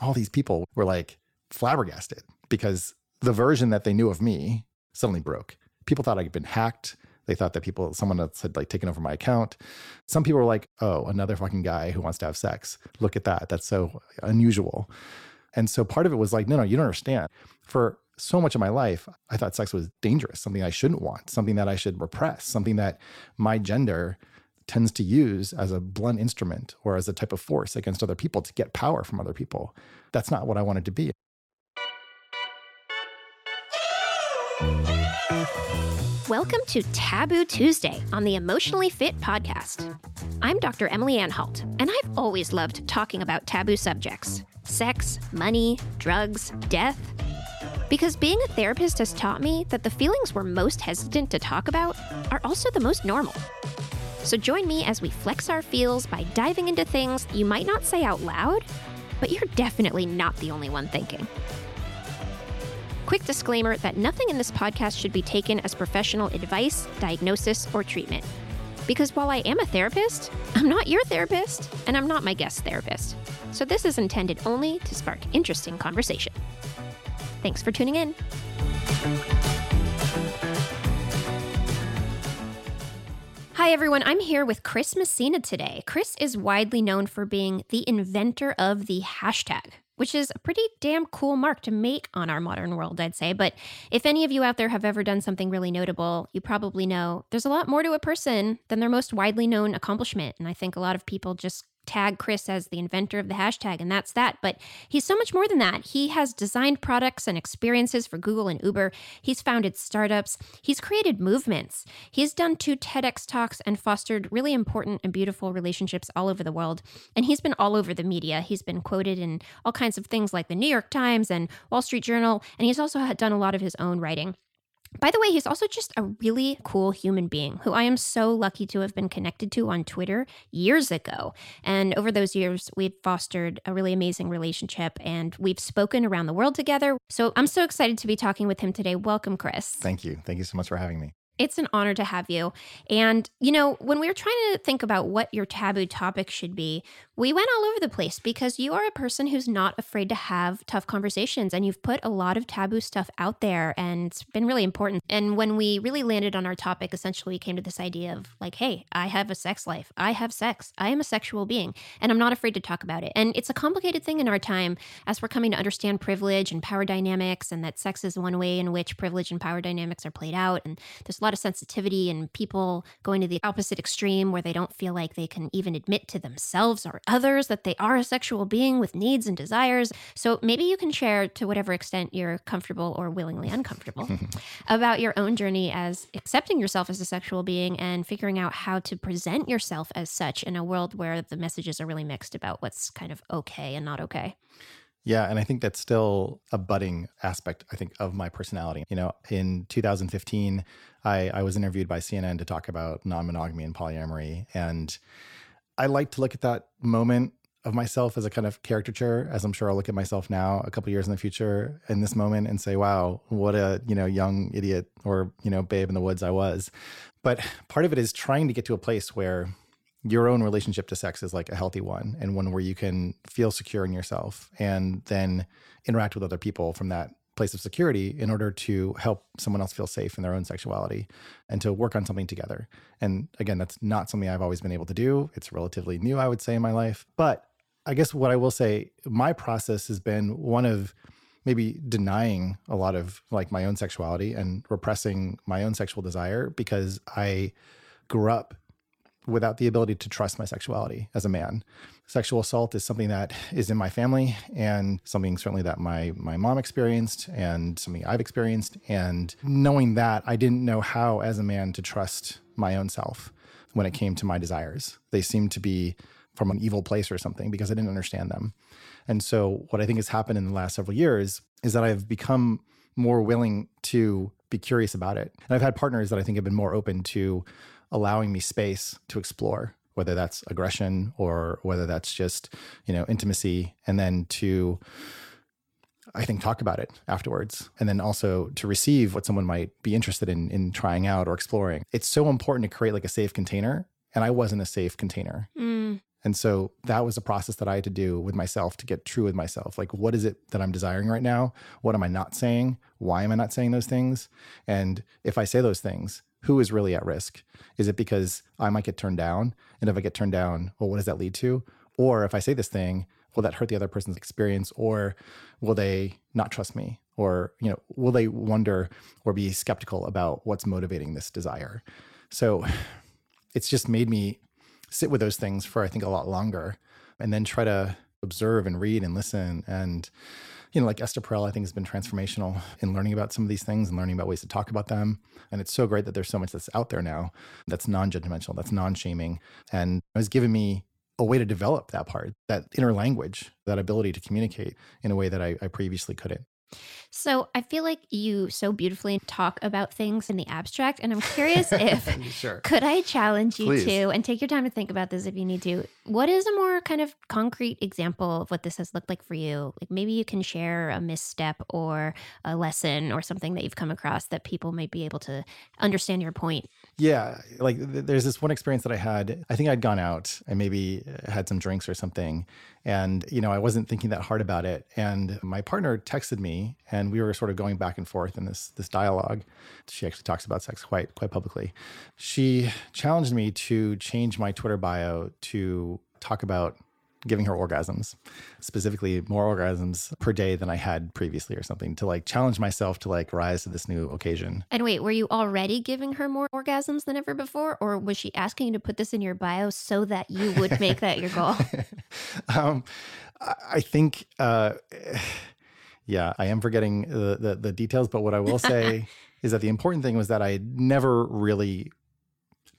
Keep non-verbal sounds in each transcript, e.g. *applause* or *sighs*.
all these people were like flabbergasted because the version that they knew of me suddenly broke. People thought I'd been hacked. They thought that people, someone else had like taken over my account. Some people were like, oh, another fucking guy who wants to have sex. Look at that. That's so unusual. And so part of it was like, no, no, you don't understand. For so much of my life, I thought sex was dangerous, something I shouldn't want, something that I should repress, something that my gender tends to use as a blunt instrument or as a type of force against other people to get power from other people. That's not what I wanted to be. Welcome to Taboo Tuesday on the Emotionally Fit podcast. I'm Dr. Emily Anhalt, and I've always loved talking about taboo subjects sex, money, drugs, death. Because being a therapist has taught me that the feelings we're most hesitant to talk about are also the most normal. So join me as we flex our feels by diving into things you might not say out loud, but you're definitely not the only one thinking. Quick disclaimer that nothing in this podcast should be taken as professional advice, diagnosis, or treatment. Because while I am a therapist, I'm not your therapist, and I'm not my guest therapist. So this is intended only to spark interesting conversation. Thanks for tuning in. Hi, everyone. I'm here with Chris Messina today. Chris is widely known for being the inventor of the hashtag, which is a pretty damn cool mark to make on our modern world, I'd say. But if any of you out there have ever done something really notable, you probably know there's a lot more to a person than their most widely known accomplishment. And I think a lot of people just tag Chris as the inventor of the hashtag, and that's that. But he's so much more than that. He has designed products and experiences for Google and Uber. He's founded startups. He's created movements. He's done two TEDx talks and fostered really important and beautiful relationships all over the world. And he's been all over the media. He's been quoted in all kinds of things like the New York Times and Wall Street Journal. And he's also done a lot of his own writing. By the way, he's also just a really cool human being who I am so lucky to have been connected to on Twitter years ago. And over those years, we've fostered a really amazing relationship and we've spoken around the world together. So I'm so excited to be talking with him today. Welcome, Chris. Thank you. Thank you so much for having me. It's an honor to have you. And, you know, when we were trying to think about what your taboo topic should be, we went all over the place because you are a person who's not afraid to have tough conversations and you've put a lot of taboo stuff out there and it's been really important. And when we really landed on our topic, essentially we came to this idea of like, hey, I have a sex life. I have sex. I am a sexual being and I'm not afraid to talk about it. And it's a complicated thing in our time as we're coming to understand privilege and power dynamics and that sex is one way in which privilege and power dynamics are played out. And there's lot of sensitivity and people going to the opposite extreme where they don't feel like they can even admit to themselves or others that they are a sexual being with needs and desires. So maybe you can share to whatever extent you're comfortable or willingly uncomfortable *laughs* about your own journey as accepting yourself as a sexual being and figuring out how to present yourself as such in a world where the messages are really mixed about what's kind of okay and not okay. Yeah, and I think that's still a budding aspect, I think, of my personality. You know, in 2015, I, I was interviewed by CNN to talk about non monogamy and polyamory. And I like to look at that moment of myself as a kind of caricature, as I'm sure I'll look at myself now, a couple years in the future, in this moment, and say, "Wow, what a you know young idiot or you know babe in the woods I was." But part of it is trying to get to a place where your own relationship to sex is like a healthy one and one where you can feel secure in yourself and then interact with other people from that place of security in order to help someone else feel safe in their own sexuality and to work on something together. And again, that's not something I've always been able to do. It's relatively new, I would say, in my life. But I guess what I will say, my process has been one of maybe denying a lot of like my own sexuality and repressing my own sexual desire because I grew up without the ability to trust my sexuality as a man. Sexual assault is something that is in my family and something certainly that my my mom experienced and something I've experienced and knowing that I didn't know how as a man to trust my own self when it came to my desires. They seemed to be from an evil place or something because I didn't understand them. And so what I think has happened in the last several years is that I've become more willing to be curious about it. And I've had partners that I think have been more open to allowing me space to explore whether that's aggression or whether that's just you know intimacy and then to i think talk about it afterwards and then also to receive what someone might be interested in in trying out or exploring it's so important to create like a safe container and i wasn't a safe container mm. And so that was a process that I had to do with myself to get true with myself. Like, what is it that I'm desiring right now? What am I not saying? Why am I not saying those things? And if I say those things, who is really at risk? Is it because I might get turned down? And if I get turned down, well, what does that lead to? Or if I say this thing, will that hurt the other person's experience? Or will they not trust me? Or, you know, will they wonder or be skeptical about what's motivating this desire? So *sighs* it's just made me sit with those things for I think a lot longer and then try to observe and read and listen. And you know like Esther Perel I think has been transformational in learning about some of these things and learning about ways to talk about them. And it's so great that there's so much that's out there now that's non-judgmental that's non-shaming and has given me a way to develop that part that inner language that ability to communicate in a way that I, I previously couldn't so I feel like you so beautifully talk about things in the abstract, and I'm curious *laughs* if *laughs* sure. could I challenge you Please. to, and take your time to think about this if you need to. What is a more kind of concrete example of what this has looked like for you? Like maybe you can share a misstep or a lesson or something that you've come across that people might be able to understand your point. Yeah, like th- there's this one experience that I had. I think I'd gone out and maybe uh, had some drinks or something, and you know I wasn't thinking that hard about it. And my partner texted me, and we were sort of going back and forth in this this dialogue. She actually talks about sex quite quite publicly. She challenged me to change my Twitter bio to talk about giving her orgasms, specifically more orgasms per day than I had previously or something to like challenge myself to like rise to this new occasion. And wait, were you already giving her more orgasms than ever before? Or was she asking you to put this in your bio so that you would make that your goal? *laughs* um, I think, uh, *sighs* yeah, I am forgetting the, the, the details, but what I will *laughs* say is that the important thing was that I never really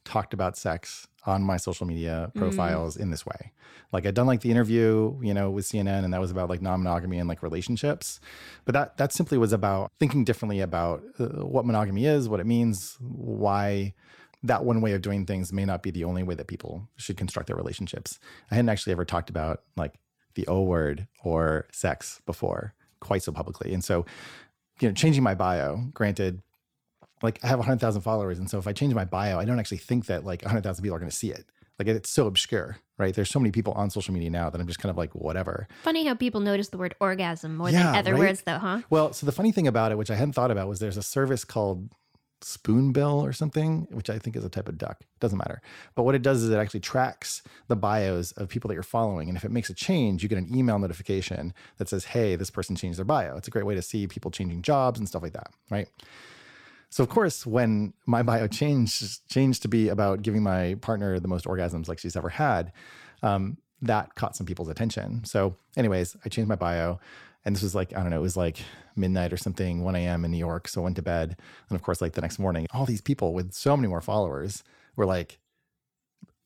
talked about sex on my social media Mm. profiles in this way. Like I'd done like the interview, you know, with CNN and that was about like non-monogamy and like relationships. But that that simply was about thinking differently about uh, what monogamy is, what it means, why that one way of doing things may not be the only way that people should construct their relationships. I hadn't actually ever talked about like the O word or sex before quite so publicly. And so, you know, changing my bio, granted, like I have 100,000 followers. And so if I change my bio, I don't actually think that like 100,000 people are going to see it. Like it's so obscure, right? There's so many people on social media now that I'm just kind of like, whatever. Funny how people notice the word orgasm more Yeah, than other right? words, though, huh? Well, so the funny thing about it, which I hadn't thought about, was there's a service called Spoonbill or something, which I think is a type of duck. Doesn't matter. But what it does is it actually tracks the bios of people that you're following. And if it makes a change, you get an email notification that says, hey, this person changed their bio. It's a great way to see people changing jobs and stuff like that, right? So of course, when my bio changed changed to be about giving my partner the most orgasms like she's ever had, um, that caught some people's attention. So, anyways, I changed my bio, and this was like I don't know, it was like midnight or something, 1 a.m. in New York. So I went to bed, and of course, like the next morning, all these people with so many more followers were like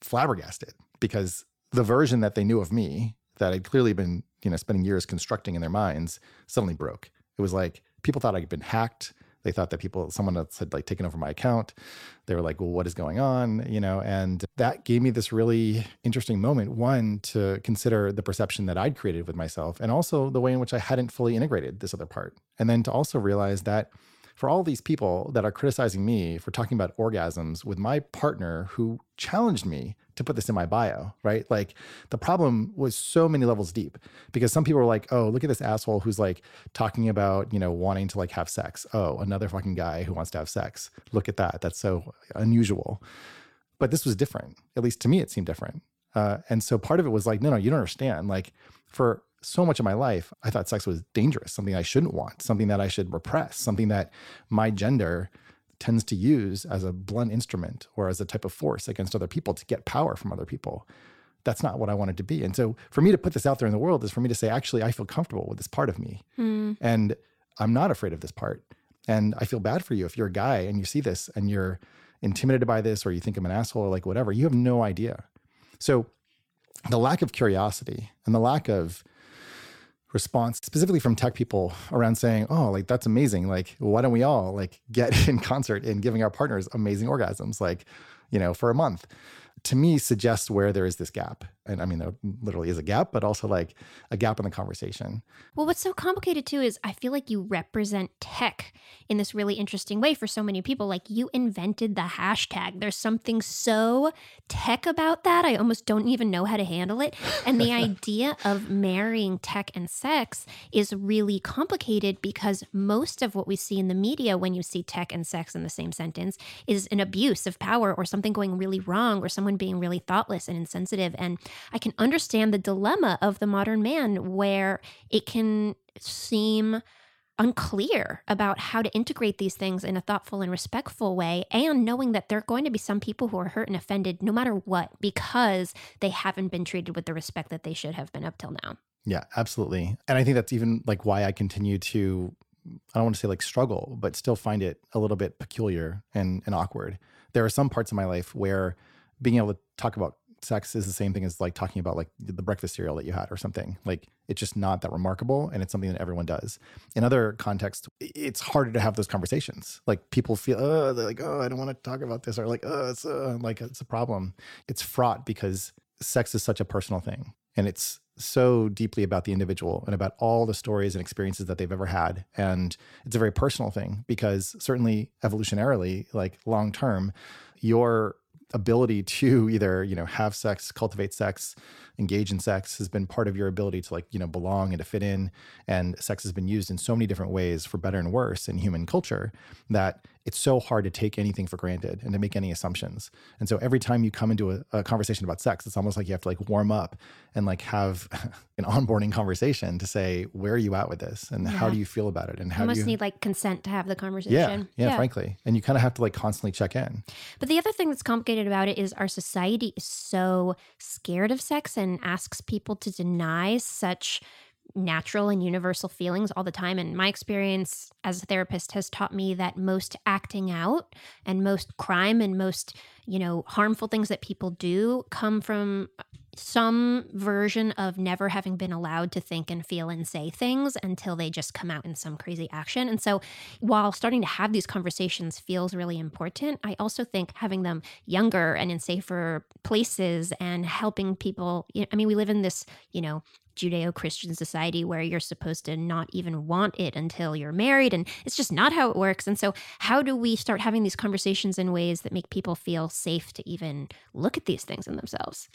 flabbergasted because the version that they knew of me that I'd clearly been you know spending years constructing in their minds suddenly broke. It was like people thought I'd been hacked. They thought that people, someone else had like taken over my account. They were like, well, what is going on? You know, and that gave me this really interesting moment. One, to consider the perception that I'd created with myself and also the way in which I hadn't fully integrated this other part. And then to also realize that for all these people that are criticizing me for talking about orgasms with my partner who challenged me to put this in my bio, right? Like the problem was so many levels deep because some people were like, oh, look at this asshole who's like talking about, you know, wanting to like have sex. Oh, another fucking guy who wants to have sex. Look at that. That's so unusual. But this was different. At least to me, it seemed different. Uh, and so part of it was like, no, no, you don't understand. Like for so much of my life, I thought sex was dangerous, something I shouldn't want, something that I should repress, something that my gender tends to use as a blunt instrument or as a type of force against other people to get power from other people. That's not what I wanted to be. And so for me to put this out there in the world is for me to say, actually, I feel comfortable with this part of me. Hmm. And I'm not afraid of this part. And I feel bad for you if you're a guy and you see this and you're intimidated by this or you think I'm an asshole or like whatever. You have no idea. So the lack of curiosity and the lack of response specifically from tech people around saying oh like that's amazing like why don't we all like get *laughs* in concert in giving our partners amazing orgasms like you know for a month to me suggests where there is this gap. And I mean, there literally is a gap, but also like a gap in the conversation. Well, what's so complicated too is I feel like you represent tech in this really interesting way for so many people. Like you invented the hashtag. There's something so tech about that. I almost don't even know how to handle it. And the *laughs* idea of marrying tech and sex is really complicated because most of what we see in the media when you see tech and sex in the same sentence is an abuse of power or something going really wrong or someone being really thoughtless and insensitive. And I can understand the dilemma of the modern man where it can seem unclear about how to integrate these things in a thoughtful and respectful way and knowing that there are going to be some people who are hurt and offended no matter what because they haven't been treated with the respect that they should have been up till now. Yeah, absolutely. And I think that's even like why I continue to I don't want to say like struggle, but still find it a little bit peculiar and, and awkward. There are some parts of my life where being able to talk about sex is the same thing as like talking about like the breakfast cereal that you had or something. Like it's just not that remarkable and it's something that everyone does. In other contexts, it's harder to have those conversations. Like people feel, oh, they're like, oh, I don't want to talk about this or like, oh, it's uh, like it's a problem. It's fraught because sex is such a personal thing and it's so deeply about the individual and about all the stories and experiences that they've ever had and it's a very personal thing because certainly evolutionarily like long term your ability to either you know have sex cultivate sex engage in sex has been part of your ability to like you know belong and to fit in and sex has been used in so many different ways for better and worse in human culture that it's so hard to take anything for granted and to make any assumptions. And so every time you come into a, a, conversation about sex, it's almost like you have to like warm up and like have *laughs* an onboarding conversation to say, where are you at with this? And yeah. how do you feel about it? And how you do you need like consent to have the conversation. Yeah, yeah, yeah. frankly. And you kind of have to like constantly check in. But the other thing that's complicated about it is our society is so scared of sex and asks people to deny such natural and universal feelings all the time. And my experience as a therapist has taught me that most acting out and most crime and most, you know, harmful things that people do come from some version of never having been allowed to think and feel and say things until they just come out in some crazy action. And so, while starting to have these conversations feels really important, I also think having them younger and in safer places and helping people. I mean, we live in this, you know, Judeo Christian society where you're supposed to not even want it until you're married. And it's just not how it works. And so, how do we start having these conversations in ways that make people feel safe to even look at these things in themselves?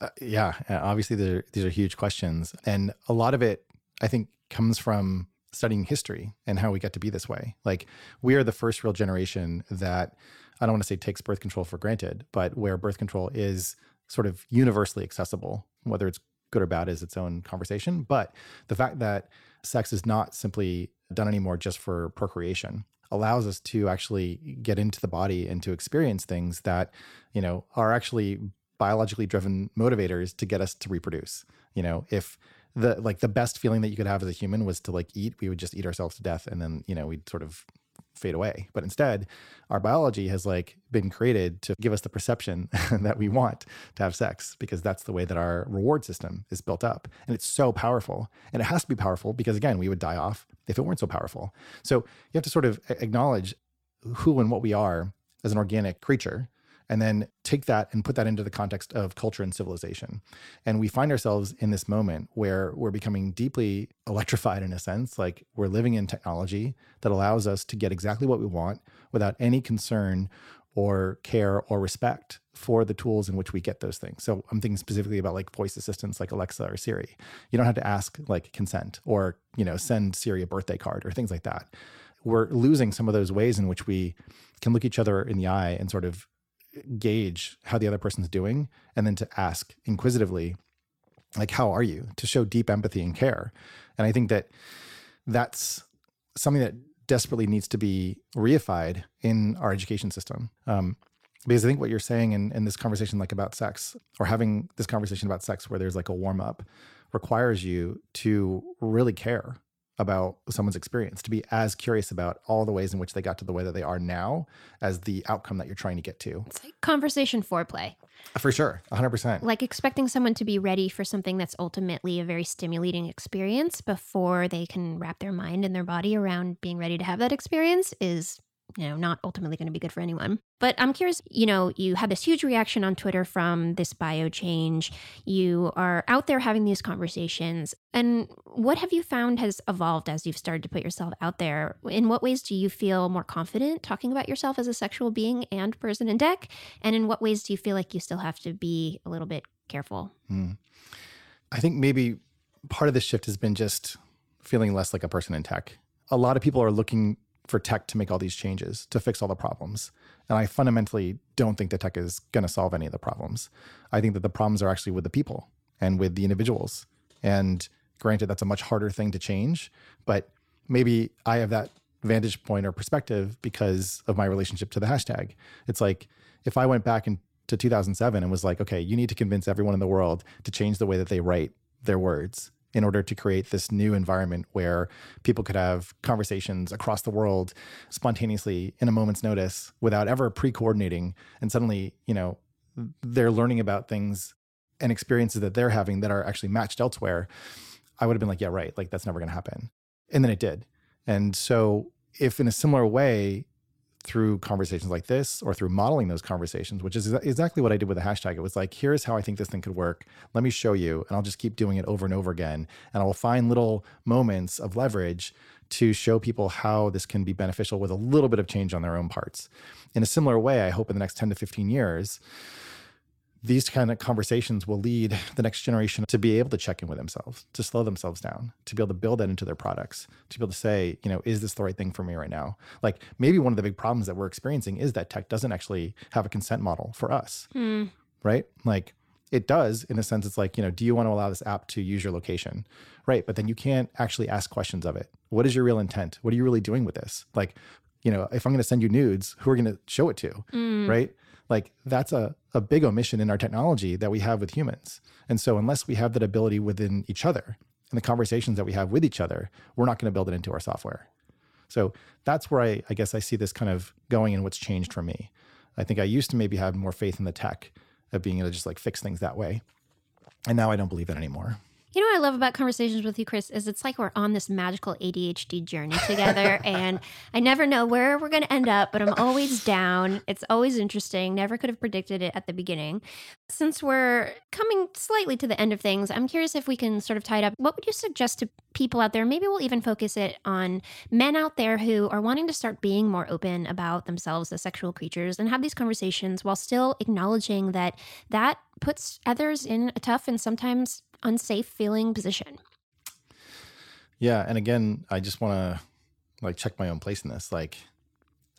Uh, yeah, obviously, these are huge questions. And a lot of it, I think, comes from studying history and how we got to be this way. Like, we are the first real generation that I don't want to say takes birth control for granted, but where birth control is sort of universally accessible, whether it's good or bad is its own conversation. But the fact that sex is not simply done anymore just for procreation allows us to actually get into the body and to experience things that, you know, are actually biologically driven motivators to get us to reproduce. You know, if the like the best feeling that you could have as a human was to like eat, we would just eat ourselves to death and then, you know, we'd sort of fade away. But instead, our biology has like been created to give us the perception *laughs* that we want to have sex because that's the way that our reward system is built up. And it's so powerful. And it has to be powerful because again, we would die off if it weren't so powerful. So you have to sort of acknowledge who and what we are as an organic creature and then take that and put that into the context of culture and civilization. And we find ourselves in this moment where we're becoming deeply electrified in a sense, like we're living in technology that allows us to get exactly what we want without any concern or care or respect for the tools in which we get those things. So I'm thinking specifically about like voice assistants like Alexa or Siri. You don't have to ask like consent or, you know, send Siri a birthday card or things like that. We're losing some of those ways in which we can look each other in the eye and sort of gauge how the other person's doing and then to ask inquisitively like how are you? To show deep empathy and care. And i think that that's something that desperately needs to be reified in our education system. Um, because i think what you're saying in, in this conversation like about sex or having this conversation about sex where there's like a warm up requires you to really care about someone's experience, to be as curious about all the ways in which they got to the way that they are now as the outcome that you're trying to get to. It's like conversation foreplay. Uh, for sure, 100%. Like expecting someone to be ready for something that's ultimately a very stimulating experience before they can wrap their mind and their body around being ready to have that experience is you know, not ultimately going to be good for anyone. But I'm curious, you know, you had this huge reaction on Twitter from this bio change. You are out there having these conversations. And what have you found has evolved as you've started to put yourself out there? In what ways do you feel more confident talking about yourself as a sexual being and person in tech? And in what ways do you feel like you still have to be a little bit careful? Mm. I think maybe part of the shift has been just feeling less like a person in tech. A lot of people are looking for tech to make all these changes, to fix all the problems. And I fundamentally don't think that tech is going to solve any of the problems. I think that the problems are actually with the people and with the individuals. And granted, that's a much harder thing to change, but maybe I have that vantage point or perspective because of my relationship to the hashtag. It's like if I went back into 2007 and was like, okay, you need to convince everyone in the world to change the way that they write their words in order to create this new environment where people could have conversations across the world spontaneously in a moment's notice without ever pre-coordinating. And suddenly you know they're learning about things and experiences that they're having that are actually matched elsewhere. I would have been like yeah right. Like that's never going to happen. And then it did. And so if in a similar way through conversations like this or through modeling those conversations, which is exactly what I did with the hashtag. It was like, here's how I think this thing could work. Let me show you. And I'll just keep doing it over and over again. And I will find little moments of leverage to show people how this can be beneficial with a little bit of change on their own parts. In a similar way, I hope in the next 10 to 15 years, these kind of conversations will lead the next generation to be able to check in with themselves, to slow themselves down, to be able to build that into their products, to be able to say, you know, is this the right thing for me right now? Like maybe one of the big problems that we're experiencing is that tech doesn't actually have a consent model for us, mm. right? Like it does in a sense, it's like, you know, do you want to allow this app to use your location? Right. But then you can't actually ask questions of it. What is your real intent? What are you really doing with this? Like, you know, if I'm going to send you nudes, who are going to show it to? Mm. Right like that's a, a big omission in our technology that we have with humans. And so unless we have that ability within each other and the conversations that we have with each other, we're not going to build it into our software. So that's where I, I guess I see this kind of going and what's changed for me. I think I used to maybe have more faith in the tech of being able to just like fix things that way. And now I don't believe that anymore. You know what I love about conversations with you, Chris, is it's like we're on this magical ADHD journey together. *laughs* and I never know where we're going to end up, but I'm always down. It's always interesting. Never could have predicted it at the beginning. Since we're coming slightly to the end of things, I'm curious if we can sort of tie it up. What would you suggest to people out there? Maybe we'll even focus it on men out there who are wanting to start being more open about themselves as sexual creatures and have these conversations while still acknowledging that that puts others in a tough and sometimes unsafe feeling position. Yeah, and again, I just want to like check my own place in this. Like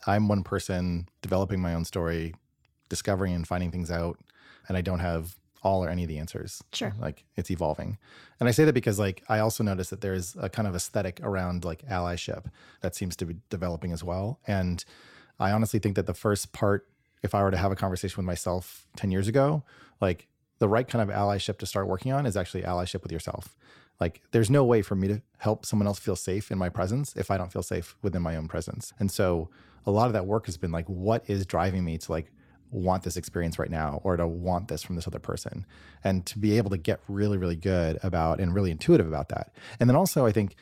I'm one person developing my own story, discovering and finding things out, and I don't have all or any of the answers. Sure. Like it's evolving. And I say that because like I also notice that there's a kind of aesthetic around like allyship that seems to be developing as well. And I honestly think that the first part, if I were to have a conversation with myself 10 years ago, like the right kind of allyship to start working on is actually allyship with yourself. Like, there's no way for me to help someone else feel safe in my presence if I don't feel safe within my own presence. And so, a lot of that work has been like, what is driving me to like want this experience right now or to want this from this other person? And to be able to get really, really good about and really intuitive about that. And then also, I think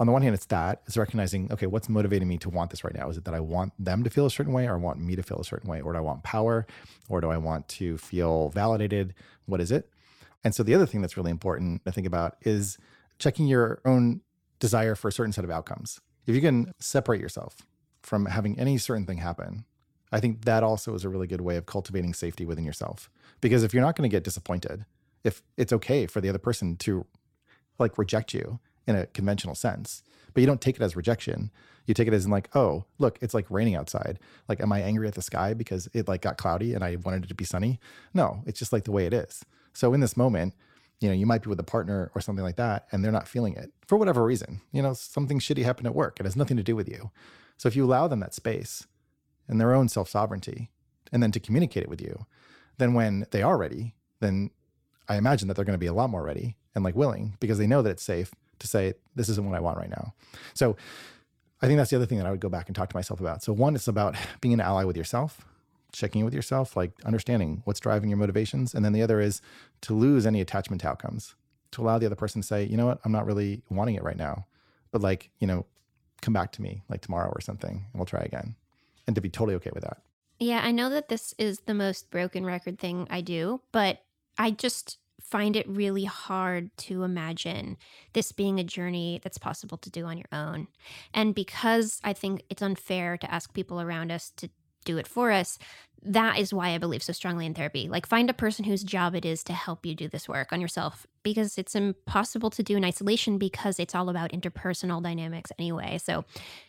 on the one hand, it's that it's recognizing, okay, what's motivating me to want this right now? Is it that I want them to feel a certain way or I want me to feel a certain way? Or do I want power? Or do I want to feel validated? What is it? And so the other thing that's really important to think about is checking your own desire for a certain set of outcomes. If you can separate yourself from having any certain thing happen, I think that also is a really good way of cultivating safety within yourself. Because if you're not going to get disappointed, if it's okay for the other person to like reject you, in a conventional sense. But you don't take it as rejection. You take it as in like, oh, look, it's like raining outside. Like, am I angry at the sky because it like got cloudy and I wanted it to be sunny? No, it's just like the way it is. So in this moment, you know, you might be with a partner or something like that, and they're not feeling it for whatever reason. You know, something shitty happened at work. It has nothing to do with you. So if you allow them that space and their own self sovereignty, and then to communicate it with you, then when they are ready, then I imagine that they're going to be a lot more ready and like willing because they know that it's safe to say, this isn't what I want right now. So I think that's the other thing that I would go back and talk to myself about. So, one, it's about being an ally with yourself, checking in with yourself, like understanding what's driving your motivations. And then the other is to lose any attachment to outcomes, to allow the other person to say, you know what, I'm not really wanting it right now, but like, you know, come back to me like tomorrow or something and we'll try again. and to be totally okay with that. Yeah, I know that this is the most broken record thing I do, but I just find it really hard to imagine this being a journey that's possible to do on your own. And because I think it's unfair to ask people around us to do it for us, that is why I believe so strongly in therapy. Like, find a person whose job it is to help you do this work on yourself because it's impossible to do in isolation because it's all about interpersonal dynamics anyway. So,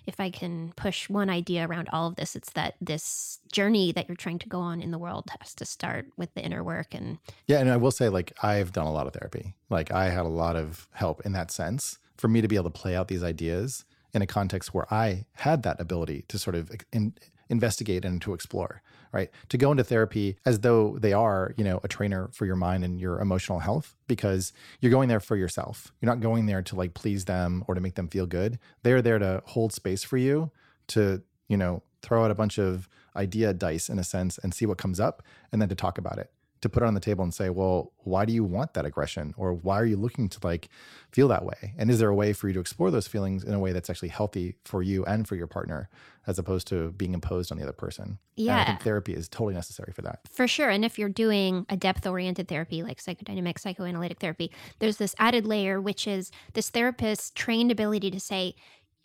if I can push one idea around all of this, it's that this journey that you're trying to go on in the world has to start with the inner work. And yeah, and I will say, like, I've done a lot of therapy. Like, I had a lot of help in that sense for me to be able to play out these ideas in a context where I had that ability to sort of in, investigate and to explore right? To go into therapy as though they are, you know, a trainer for your mind and your emotional health because you're going there for yourself. You're not going there to like please them or to make them feel good. They're there to hold space for you to, you know, throw out a bunch of idea dice in a sense and see what comes up and then to talk about it to put it on the table and say, well, why do you want that aggression? Or why are you looking to like feel that way? And is there a way for you to explore those feelings in a way that's actually healthy for you and for your partner, as opposed to being imposed on the other person? Yeah. And I think therapy is totally necessary for that. For sure. And if you're doing a depth oriented therapy like psychodynamic, psychoanalytic therapy, there's this added layer, which is this therapist's trained ability to say,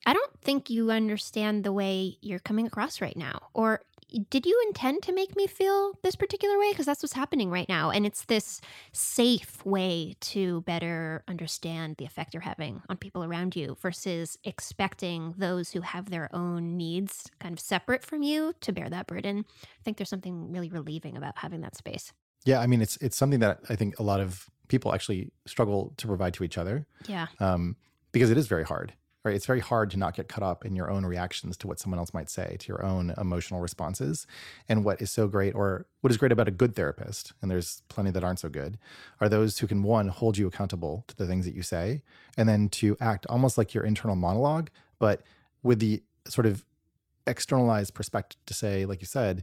I don't think you understand the way you're coming across right now. Or did you intend to make me feel this particular way? Because that's what's happening right now. And it's this safe way to better understand the effect you're having on people around you versus expecting those who have their own needs kind of separate from you to bear that burden. I think there's something really relieving about having that space. Yeah. I mean, it's, it's something that I think a lot of people actually struggle to provide to each other. Yeah. Um, because it is very hard right? It's very hard to not get caught up in your own reactions to what someone else might say, to your own emotional responses. And what is so great, or what is great about a good therapist, and there's plenty that aren't so good, are those who can, one, hold you accountable to the things that you say, and then to act almost like your internal monologue, but with the sort of externalized perspective to say, like you said,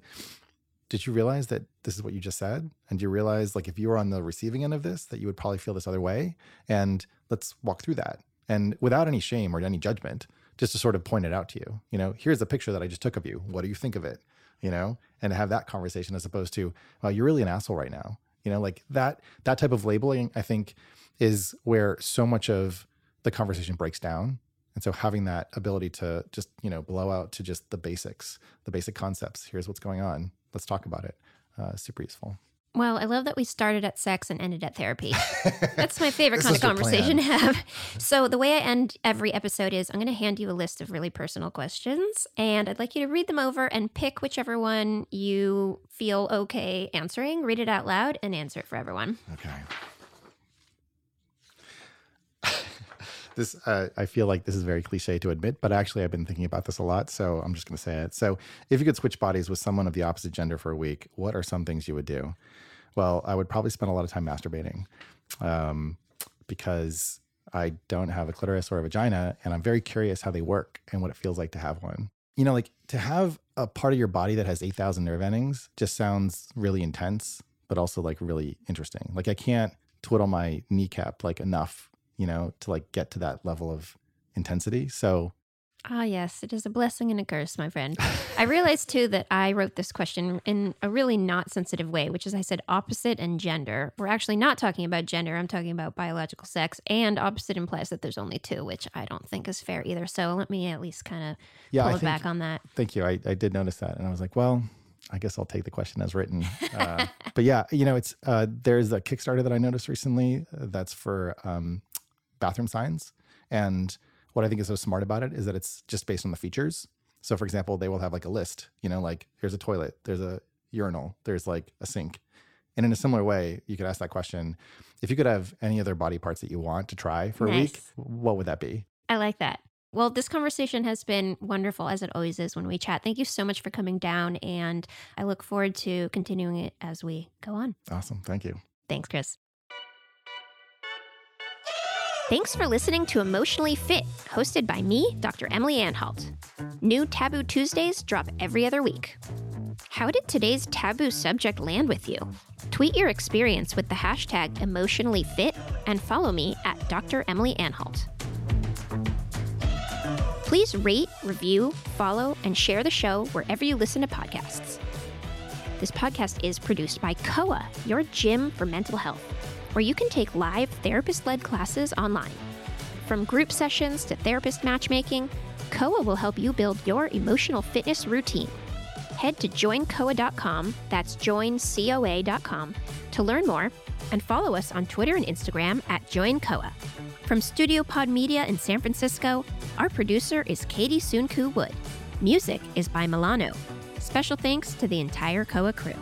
did you realize that this is what you just said? And do you realize, like, if you were on the receiving end of this, that you would probably feel this other way? And let's walk through that and without any shame or any judgment, just to sort of point it out to you. You know, here's a picture that I just took of you. What do you think of it? You know, and to have that conversation as opposed to, well, you're really an asshole right now. You know, like that that type of labeling, I think, is where so much of the conversation breaks down. And so having that ability to just, you know, blow out to just the basics, the basic concepts. Here's what's going on. Let's talk about it. Uh, super useful. Well, I love that we started at sex and ended at therapy. *laughs* That's my favorite kind of conversation to have. So, the way I end every episode is I'm going to hand you a list of really personal questions, and I'd like you to read them over and pick whichever one you feel okay answering. Read it out loud and answer it for everyone. Okay. This uh, I feel like this is very cliche to admit, but actually I've been thinking about this a lot, so I'm just going to say it. So, if you could switch bodies with someone of the opposite gender for a week, what are some things you would do? Well, I would probably spend a lot of time masturbating um, because I don't have a clitoris or a vagina, and I'm very curious how they work and what it feels like to have one. You know, like to have a part of your body that has 8,000 nerve endings just sounds really intense, but also like really interesting. Like I can't twiddle my kneecap like enough, you know, to like get to that level of intensity. So Ah, yes, it is a blessing and a curse, my friend. *laughs* I realized too that I wrote this question in a really not sensitive way, which is I said opposite and gender. We're actually not talking about gender, I'm talking about biological sex, and opposite implies that there's only two, which I don't think is fair either. So let me at least kind of yeah, pull think, back on that. Thank you. I, I did notice that. And I was like, well, I guess I'll take the question as written. Uh, *laughs* but yeah, you know, it's uh, there's a Kickstarter that I noticed recently uh, that's for um, bathroom signs. And what I think is so smart about it is that it's just based on the features. So, for example, they will have like a list, you know, like here's a toilet, there's a urinal, there's like a sink. And in a similar way, you could ask that question if you could have any other body parts that you want to try for nice. a week, what would that be? I like that. Well, this conversation has been wonderful, as it always is when we chat. Thank you so much for coming down, and I look forward to continuing it as we go on. Awesome. Thank you. Thanks, Chris. Thanks for listening to Emotionally Fit, hosted by me, Dr. Emily Anhalt. New Taboo Tuesdays drop every other week. How did today's taboo subject land with you? Tweet your experience with the hashtag emotionally fit and follow me at Dr. Emily Anhalt. Please rate, review, follow, and share the show wherever you listen to podcasts. This podcast is produced by COA, your gym for mental health, where you can take live therapist led classes online. From group sessions to therapist matchmaking, COA will help you build your emotional fitness routine. Head to joincoa.com, that's joincoa.com, to learn more and follow us on Twitter and Instagram at joincoa. From Studio Pod Media in San Francisco, our producer is Katie Sunku Wood. Music is by Milano. Special thanks to the entire COA crew.